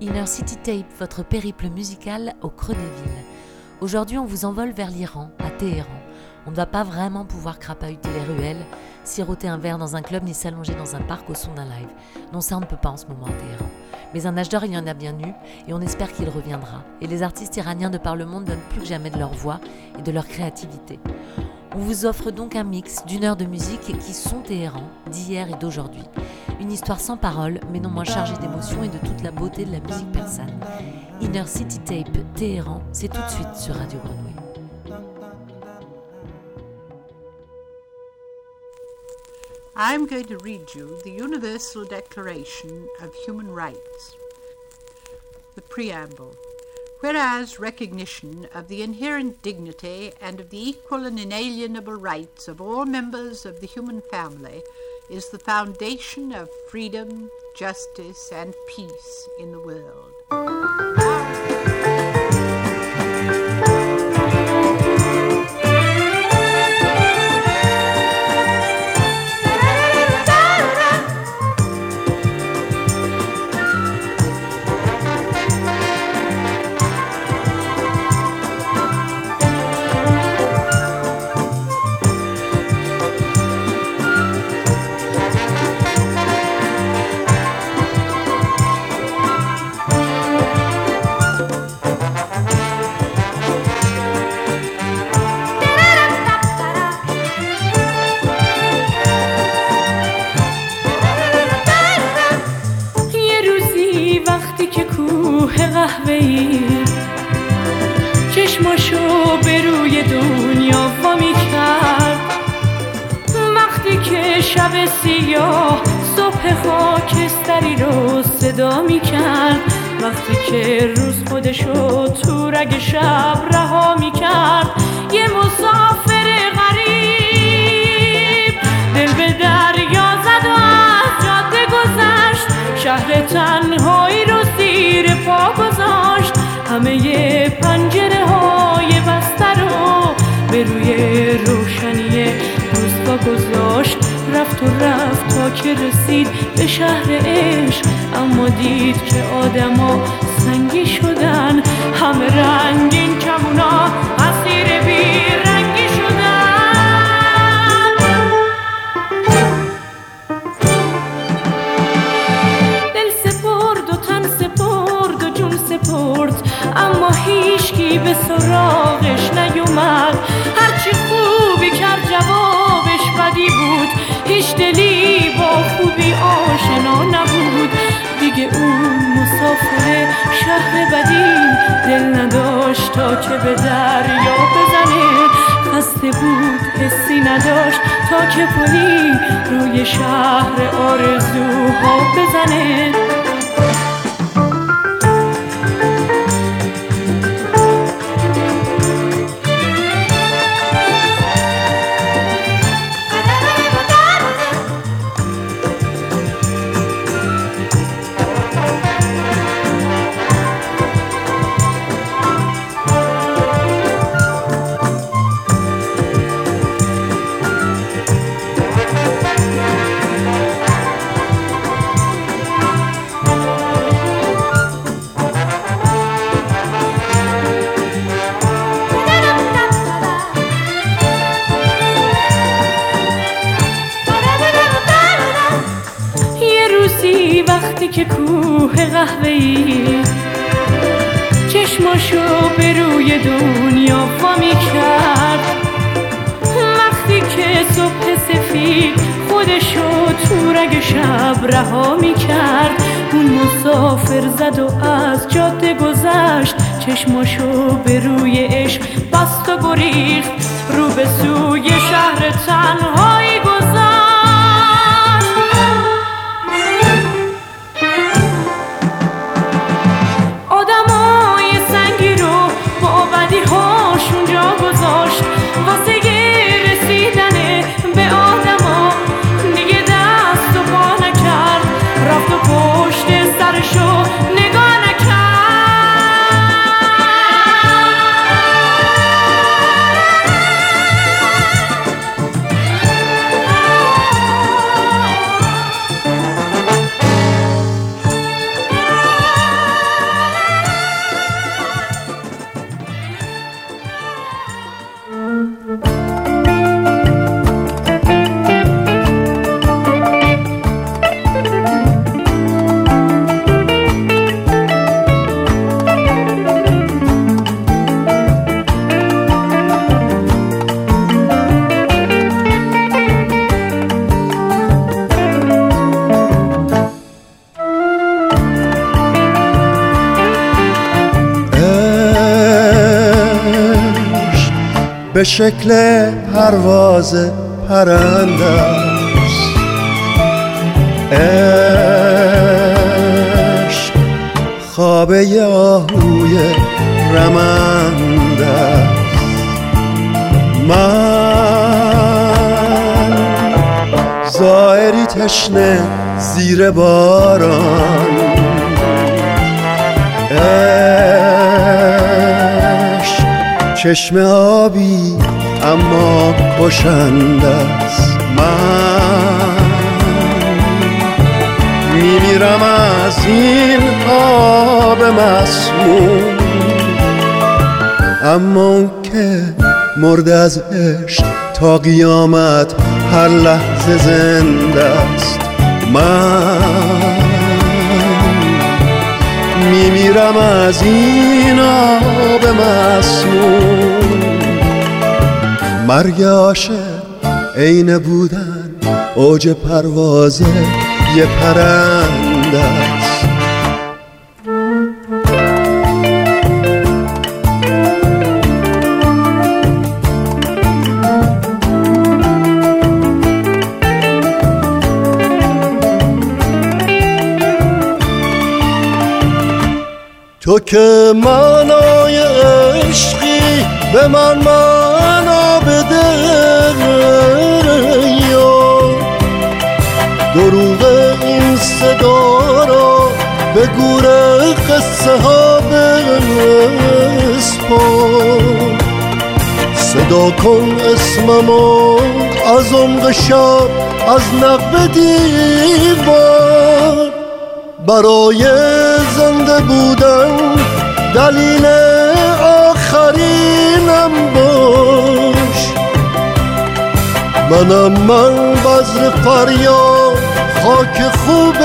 Inner City Tape, votre périple musical au creux des villes. Aujourd'hui, on vous envole vers l'Iran, à Téhéran. On ne va pas vraiment pouvoir crapahuter les ruelles, siroter un verre dans un club ni s'allonger dans un parc au son d'un live. Non, ça on ne peut pas en ce moment à Téhéran. Mais un âge d'or, il y en a bien eu, et on espère qu'il reviendra. Et les artistes iraniens de par le monde donnent plus que jamais de leur voix et de leur créativité. On vous offre donc un mix d'une heure de musique qui sont Téhéran, d'hier et d'aujourd'hui. Une histoire sans parole, mais non moins chargée d'émotions et de toute la beauté de la musique persane. Inner City Tape Téhéran, c'est tout de suite sur Radio Grenouille. I'm going to read you the Universal Declaration of Human Rights. The Preamble. Whereas recognition of the inherent dignity and of the equal and inalienable rights of all members of the human family is the foundation of freedom, justice, and peace in the world. ای چشماشو به روی دنیا وامی کرد. وقتی که شب سیاه صبح خاکستری رو صدا می کرد. وقتی که روز خودشو تو رگ شب رها می کرد. یه مسافر غریب دل به دریا زد و از جاده گذشت. شهر تنهایی رو زیر پا همه پنجره های بسته رو به روی روشنی روز پا گذاشت. رفت و رفت تا که رسید به شهر عشق اما دید که آدما سنگی شدن. همه رنگین کمونا اما هیچکی به سراغش نیومد. هرچی خوبی کرد جوابش بدی بود. هیچ دلی با خوبی آشنا نبود. دیگه اون مسافر شهر بدی دل نداشت تا که به دریا بزنه. خسته بود حسی نداشت تا که پلی روی شهر آرزوها بزنه. قهوه ای چشماشو به روی دنیا وامی کرد. وقتی که صبح سفید خودشو تو رگ شب رها می کرد. اون مسافر زد و از جاده گذشت. چشماشو به روی عشق بست و گریخت. رو به سوی شهر تنهایی به شکل پرواز پرنده است عشق خوابه آهوی رمنده است. من زائری تشنه زیر باران. چشم آبی اما کشند است من. میمیرم از این آب مسموم. اما اون که مرد از عشق تا قیامت هر لحظه زنده است. من. میمیرم از این آب مسموم. مرگ عاشق عین بودن اوج پروازه یه پرنده. تو که منای عشقی به من معنا بده دروغ این صدا را به گور قصه ها بسپار صدا کن اسممو از عمق شب از نقب دیوار. برای زنده بودن دلیل آخرینم باش. منم من بذر فریاد خاک خوب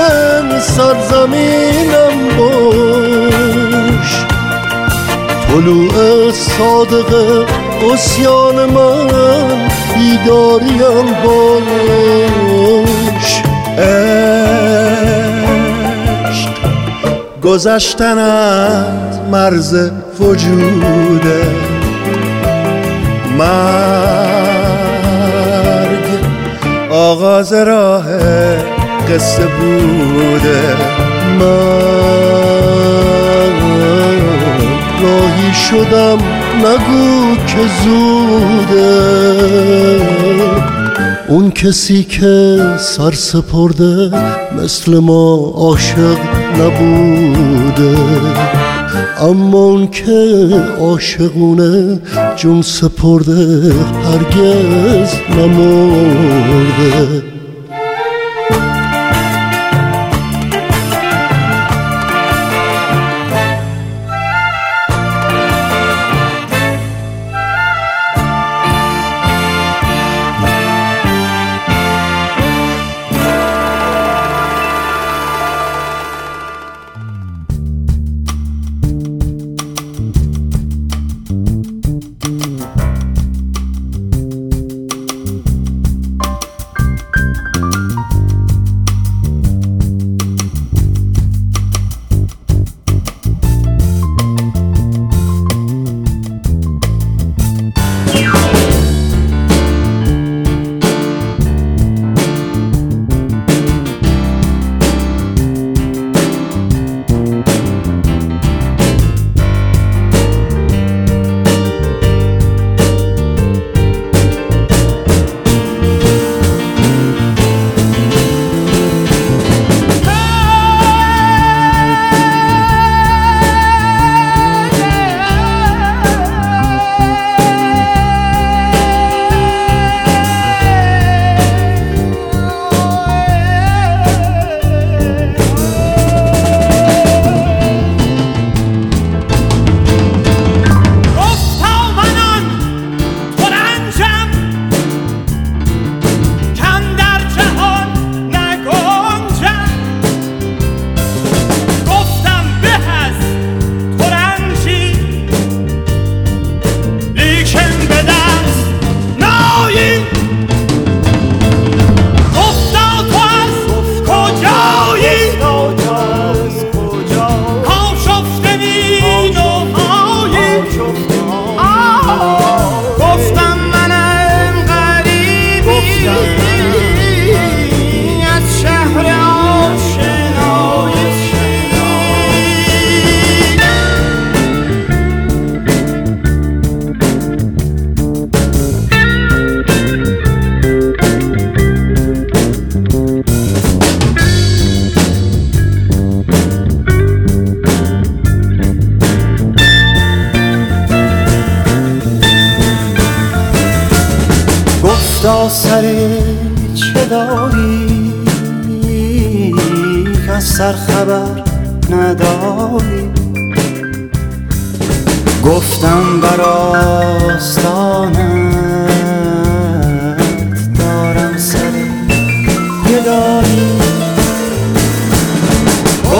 سرزمینم باش. طلوع صادق اسیان من بیداریم باش. گذشتن از مرز وجوده. مرگ آغاز راه قصه بوده. من راهی شدم نگو که زوده. اون کسی که سر سپرده مثل ما عاشق نبوده. اما اون که عاشقونه جون سپرده هرگز نمرده.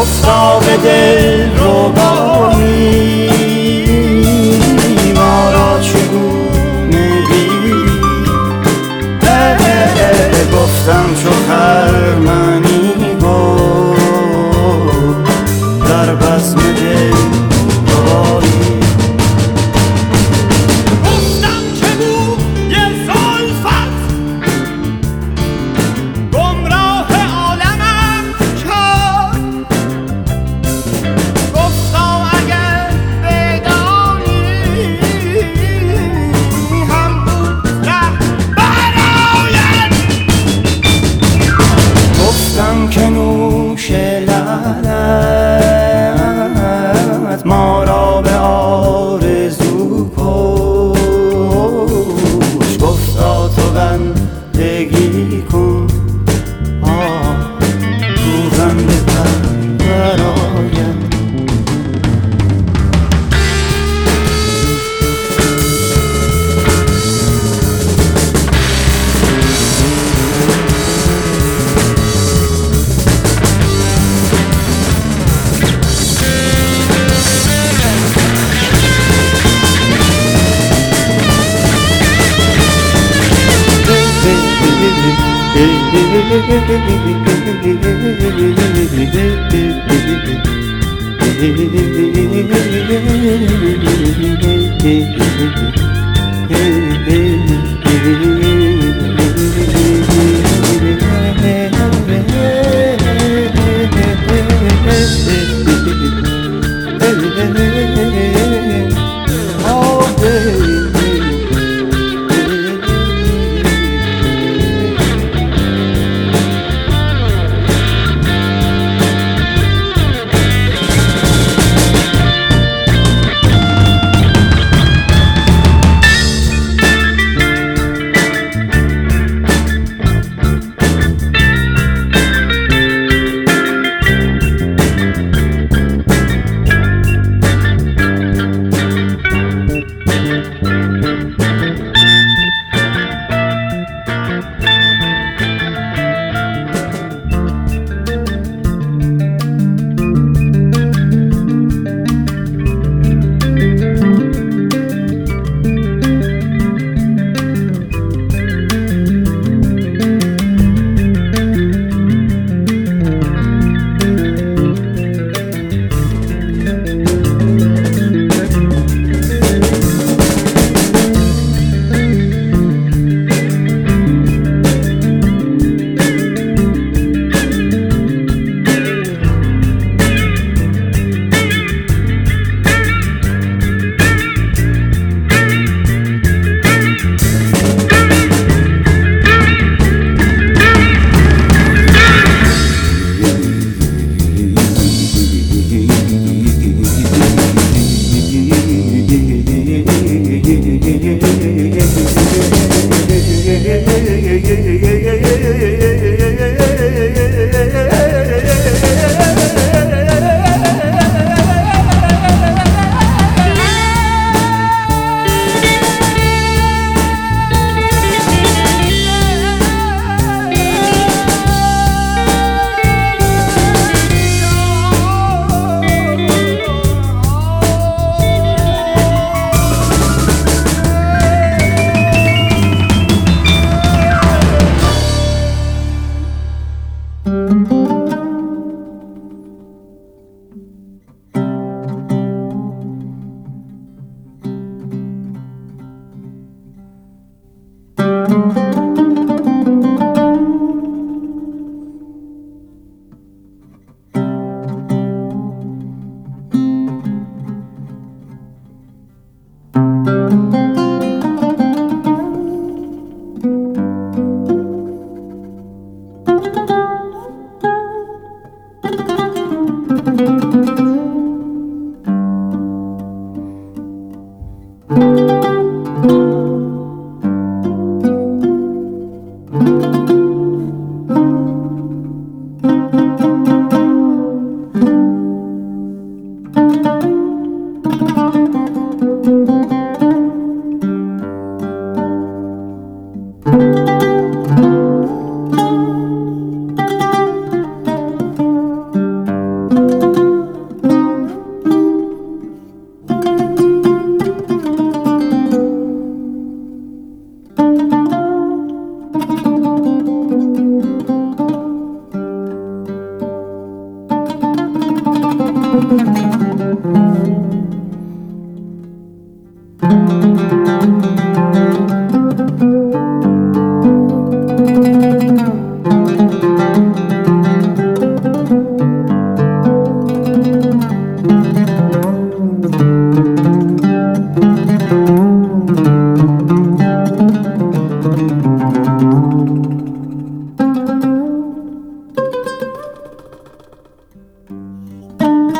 گفتا به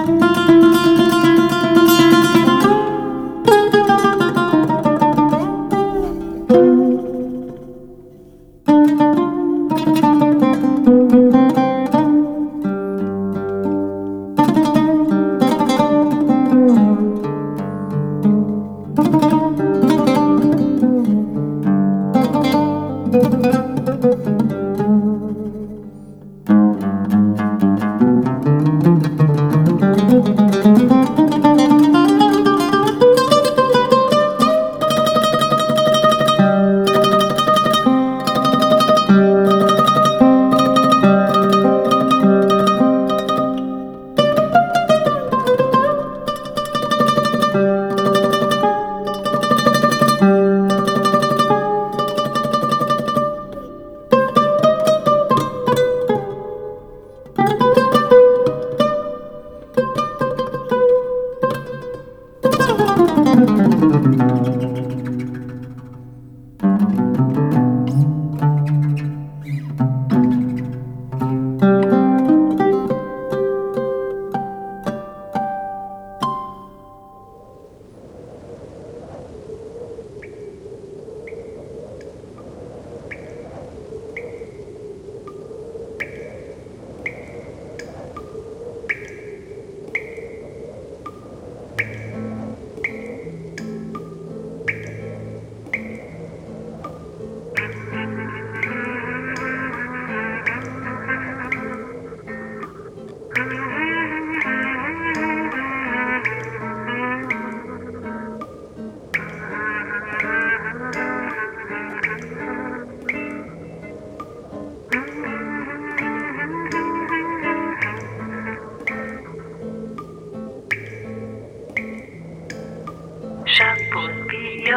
شب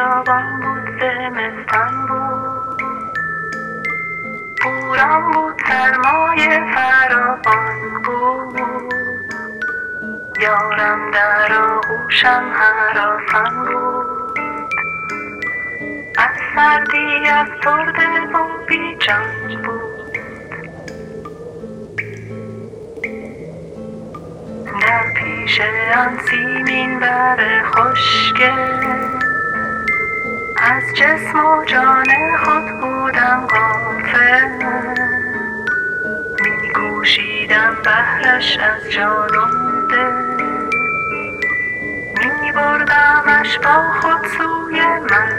بیابان بود زمستان بود پوران بود سرمایه فراوان بود یارم در آغوشم هراسان بود از سردی از ترده و بیجان بود در پیش آن سیمین بر خشکه جسم و جان خود بودم غافل. می کوشیدم بهرش از جان و می بردمش با خود سوی منزل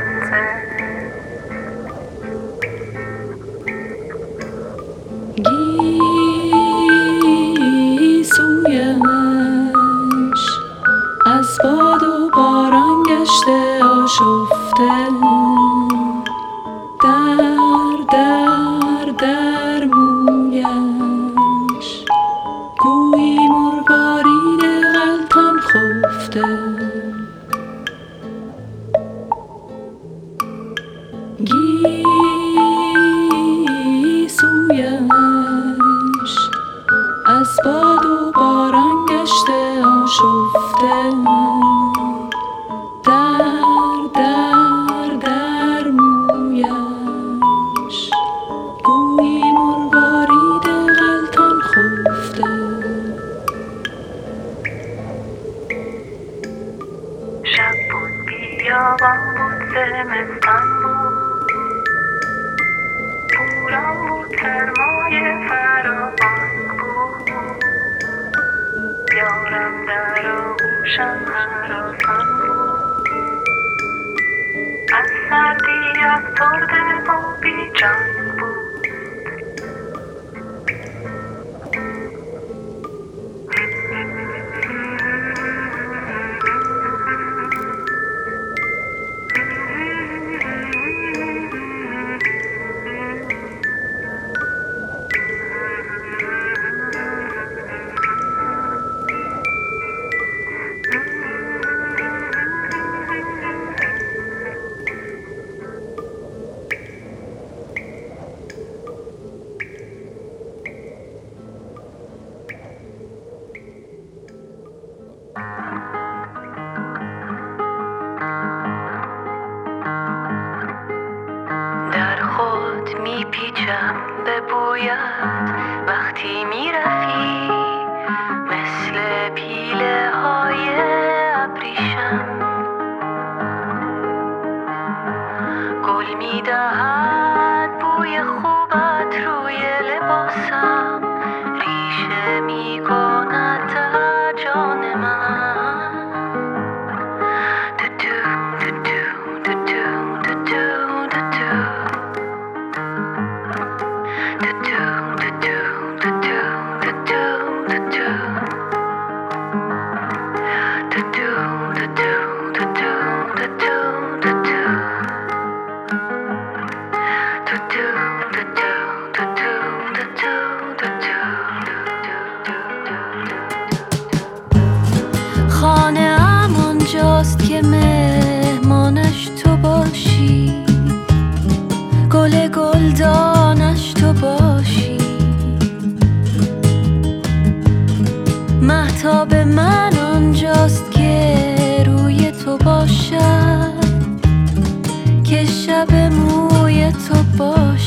بیابان بود زمستان بود پوران بود سرمایه فراوان بود یارم در آغوشم هراسان بود از سردی از ترده و بیجان هاست که مهمانش تو باشی. گل گلدانش تو باشی. محتاب من آنجاست که روی تو باشد. که شب موی تو باشی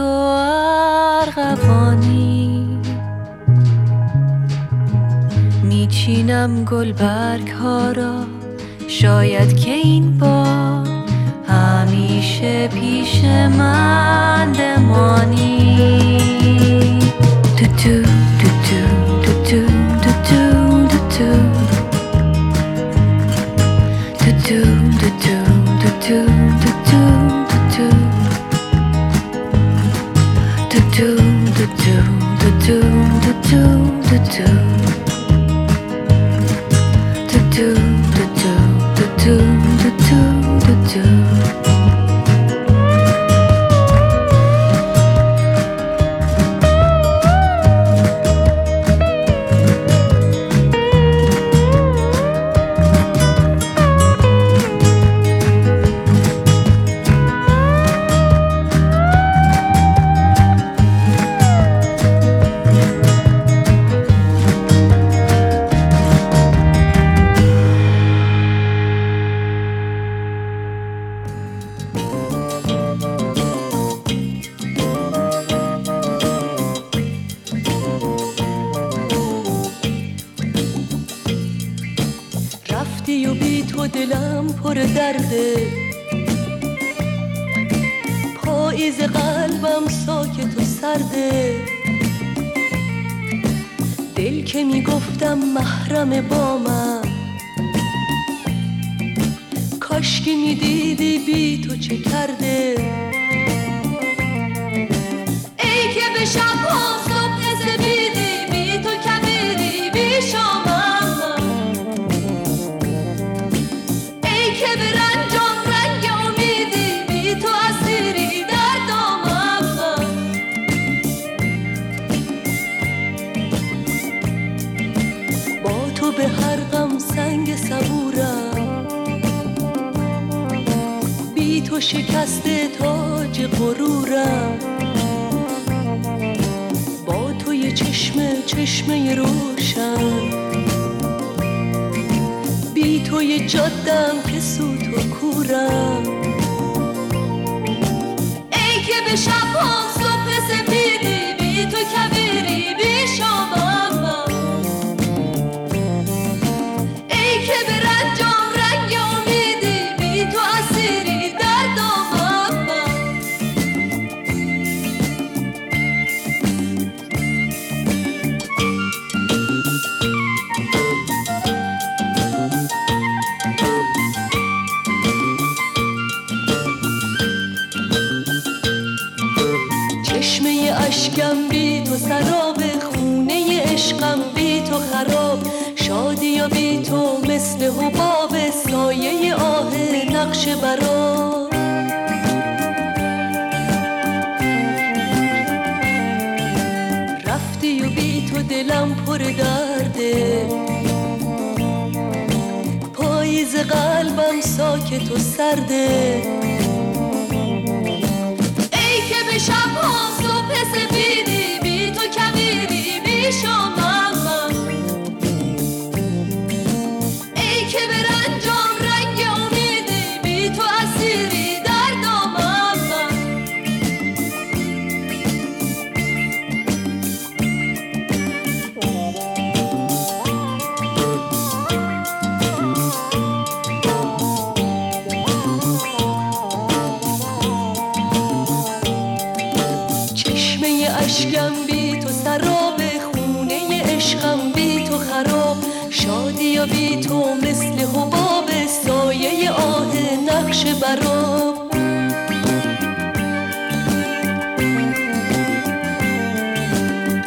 تو ارغوانی. میچینم گل برگ ها را. شاید که این با همیشه پیش من دمانی تو تو تو تو do do do. چشمه روشن. بی توی جادم که سوت و کورم. ای که به شب ساکت و بی تو مثل حباب سایه آه نقش براب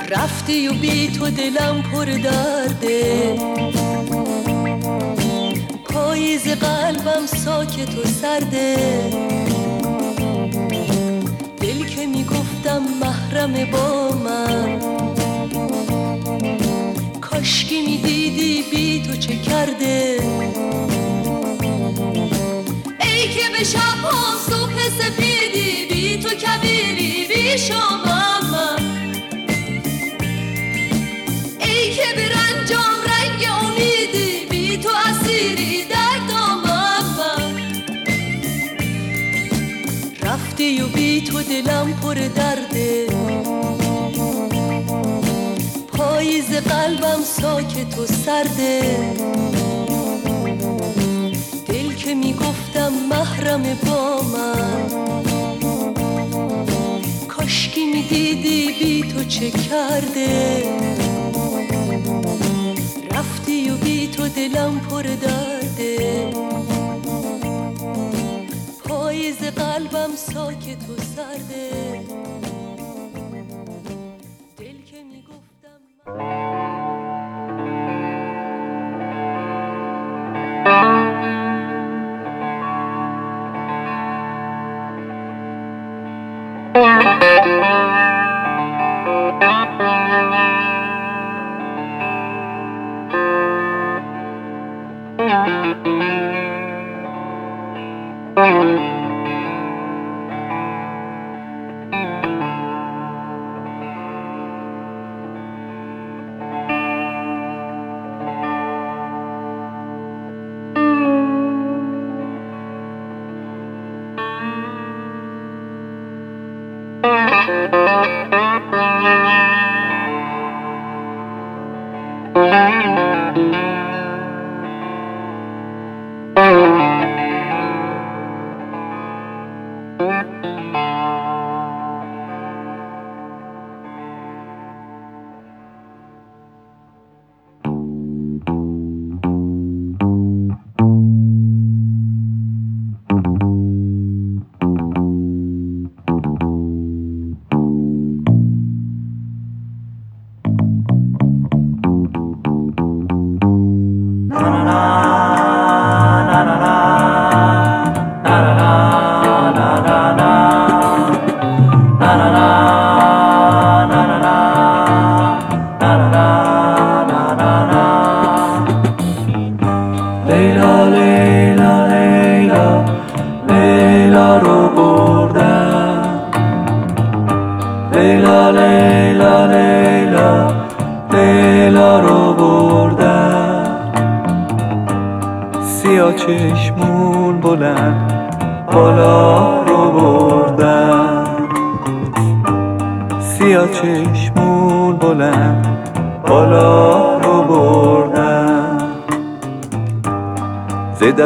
رفتی و بی تو دلم پر درده. پاییز قلبم ساکت و سرده. دل که می‌گفتم محرم با من. کاشکی می‌دیدی بی تو چه کرده؟ ای که به شب ها صبح سپیدی بی تو کبیری بی شامم ای که به رنجام رنگ امیدی بی تو اسیری در دامم رفتی و بی تو درده قلبم ساکت و سرده. دل که می‌گفتم محرم با من. کاشکی می‌دیدی بی تو چه کرده. رفتی و بی تو دلم پر درده. پاییز قلبم ساکت و سرده.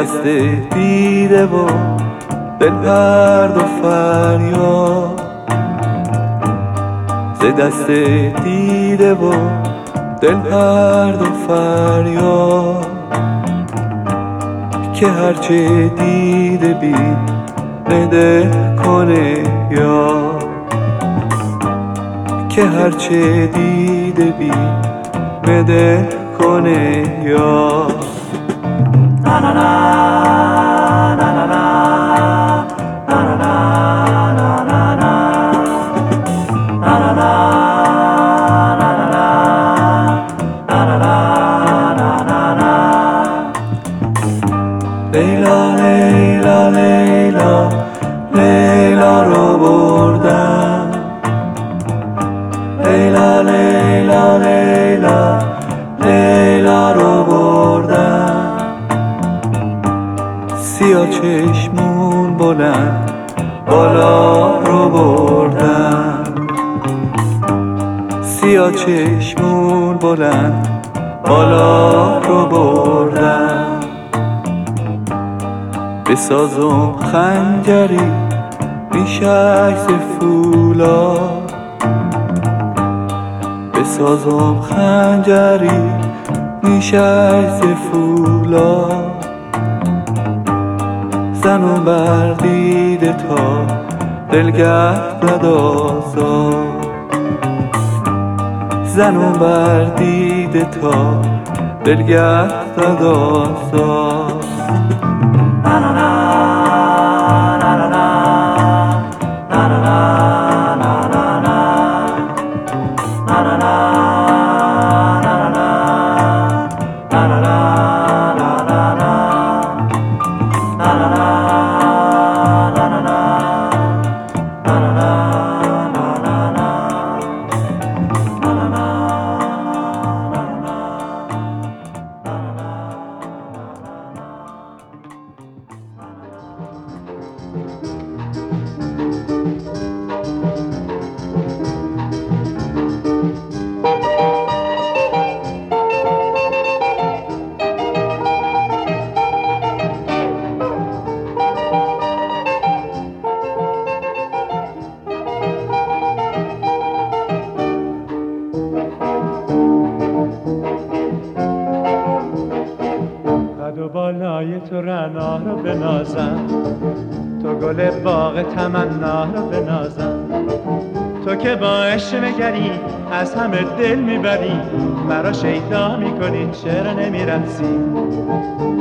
دست دیده و دل پرد و فریاد ز دست دیده و دل پرد و فریاد که هرچه دیده بی نده کنه یا که هرچه دیده بی بده کنه یا na na na. چشمون بلند بالا رو بردم بسازم خنجری میشک فولا. بسازم خنجری میشک فولا. زنم بر دیده تا دلگرد ندازم. زنم بر دیده تا دلگرد ندازم مرا شیدا می‌کنی چرا نمی‌رسی؟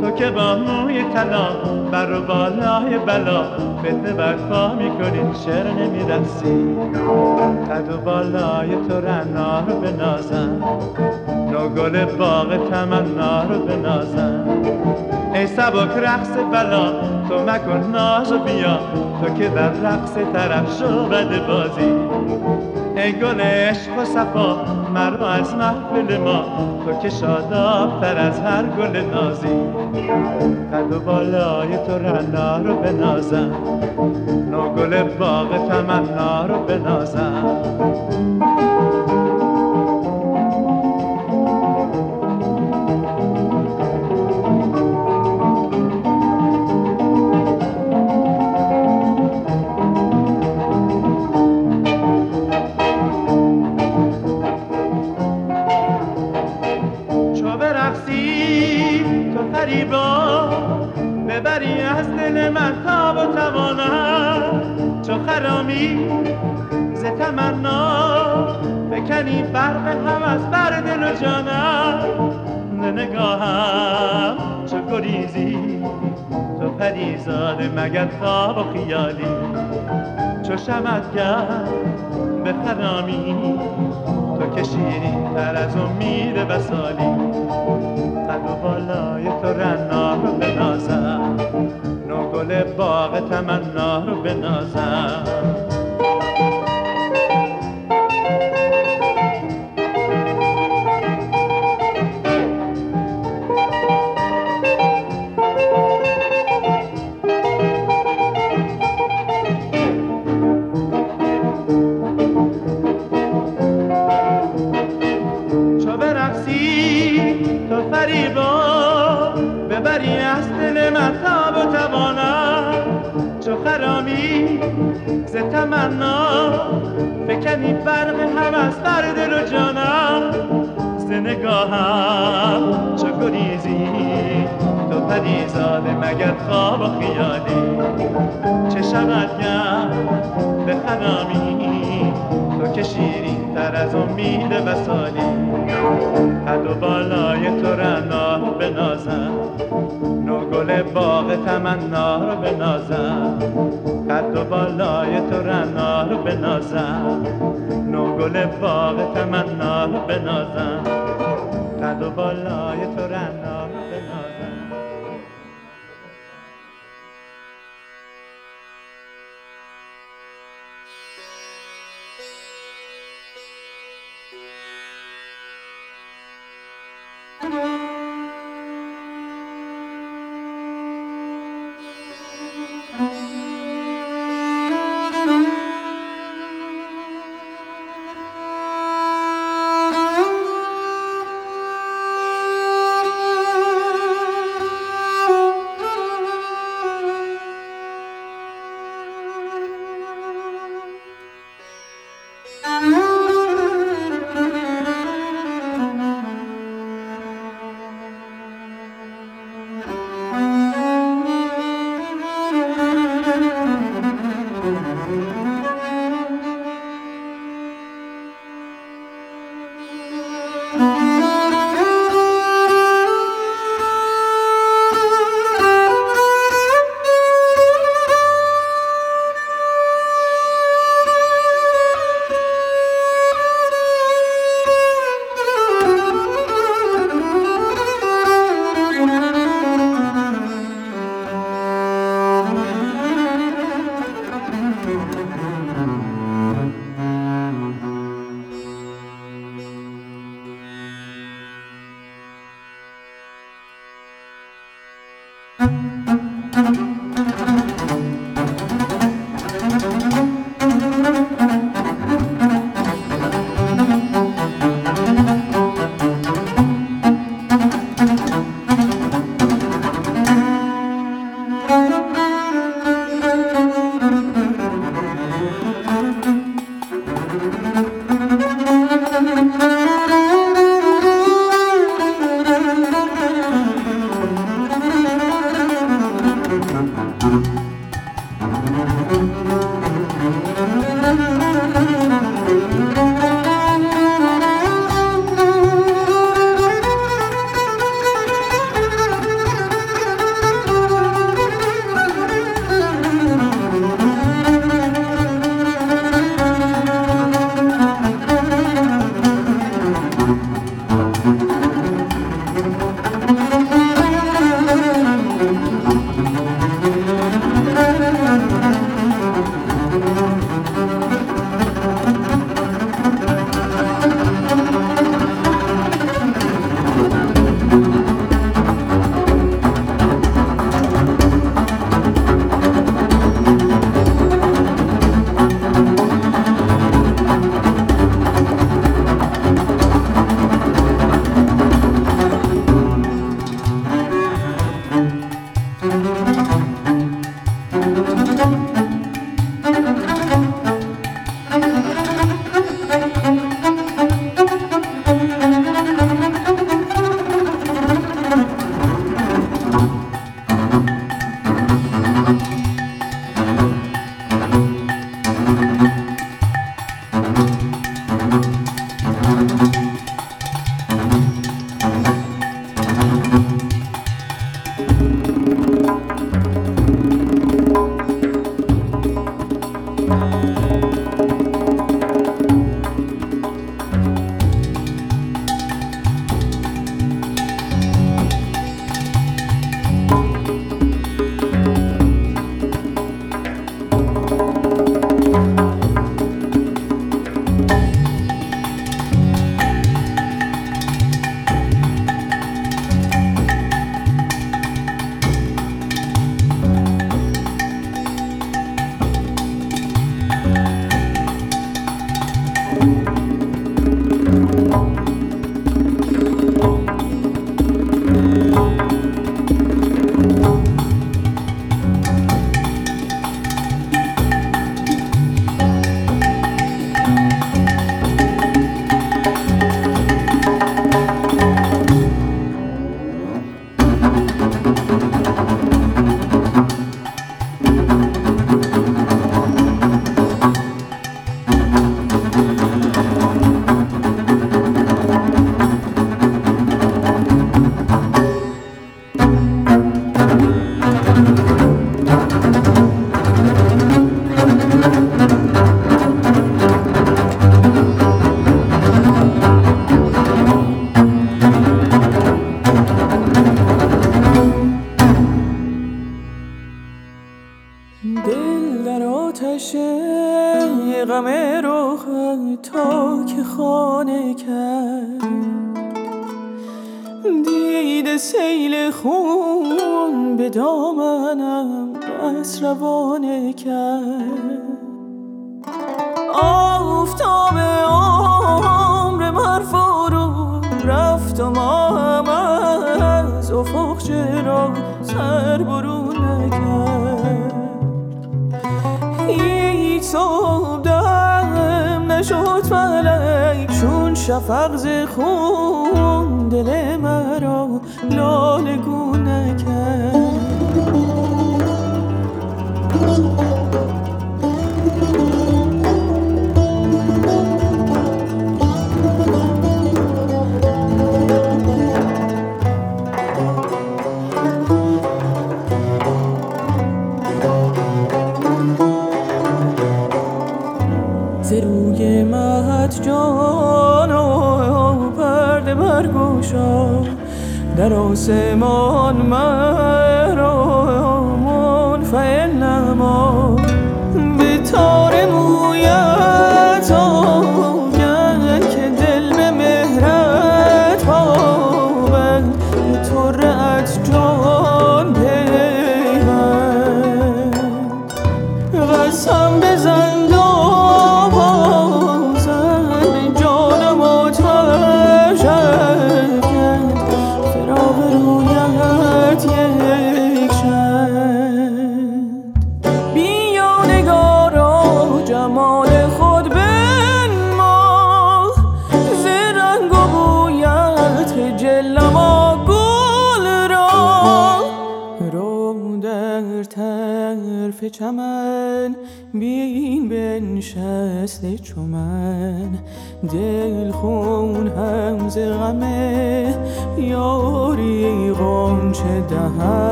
تو که با موی طلا بر و بالای بلا فتنه برپا می‌کنی چرا نمی‌رسی؟ قد و بالای تو رنا رو بنازم نو گل باغ تمنا رو بنازم. ای سبک رقص بلا تو مکن ناز بیا تو که در رقص طرف شو بازی. ای گل عشق و صفا مرا از محفل ما تو که شاداب تر از هر گل نازی. قد و بالای تو رنا رو بنازم نو گل باغ تمنا رو بنازم. تو فریبا ببری از دل من تاب و توانم چو خرامی ز تمنا بکنی برق هم از بر دل و جانم ز نگاهم چو گریزی تو پریزاده مگر خواب و خیالی. چو شمت به خرامی تو که شیرین تر از امید وسالی قد و بالای تو رنا رو بنازم. نو گل باغ تمنا رو بنازم. تمنا. فکنی برق از بر دل و جانم. ز نگاهم چو گریزی تو پریزاده مگر خواب و خیالی؟ چه شود به خرامی تو که شیرین تر از امید وسالی قد و بالای تو رنا بنازم. نو گل باغ تمنا رو بنازم. و بالای تو رنا رو بنازم. نو گل باغ تمنا رو بنازم. قد و بالای تو رنا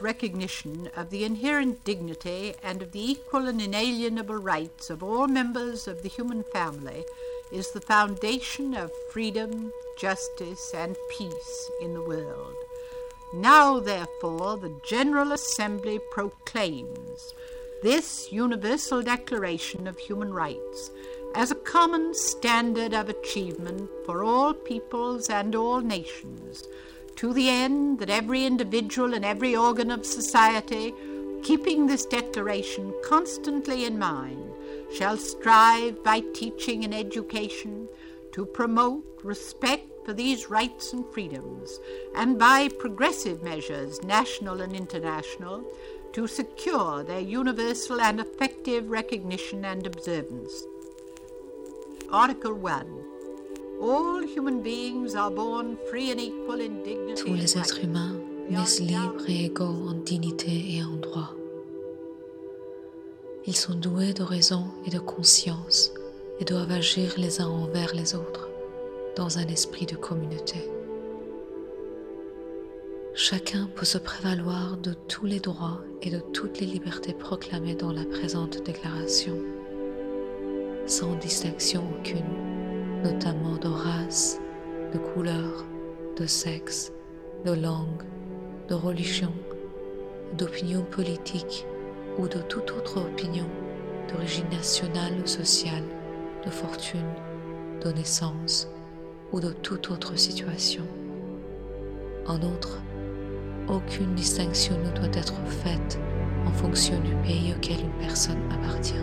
Recognition of the inherent dignity and of the equal and inalienable rights of all members of the human family is the foundation of freedom, justice, and peace in the world. Now, therefore, the General Assembly proclaims this Universal Declaration of Human Rights as a common standard of achievement for all peoples and all nations, to the end that every individual and every organ of society, keeping this declaration constantly in mind, shall strive by teaching and education to promote respect for these rights and freedoms, and by progressive measures, national and international, to secure their universal and effective recognition and observance. Article 1. Tous les êtres humains naissent libres et égaux en dignité et en droit. Ils sont doués de raison et de conscience et doivent agir les uns envers les autres dans un esprit de communauté. Chacun peut se prévaloir de tous les droits et de toutes les libertés proclamées dans la présente déclaration, sans distinction aucune, notamment de race, de couleur, de sexe, de langue, de religion, d'opinion politique ou de toute autre opinion d'origine nationale ou sociale, de fortune, de naissance ou de toute autre situation. En outre, aucune distinction ne doit être faite en fonction du pays auquel une personne appartient.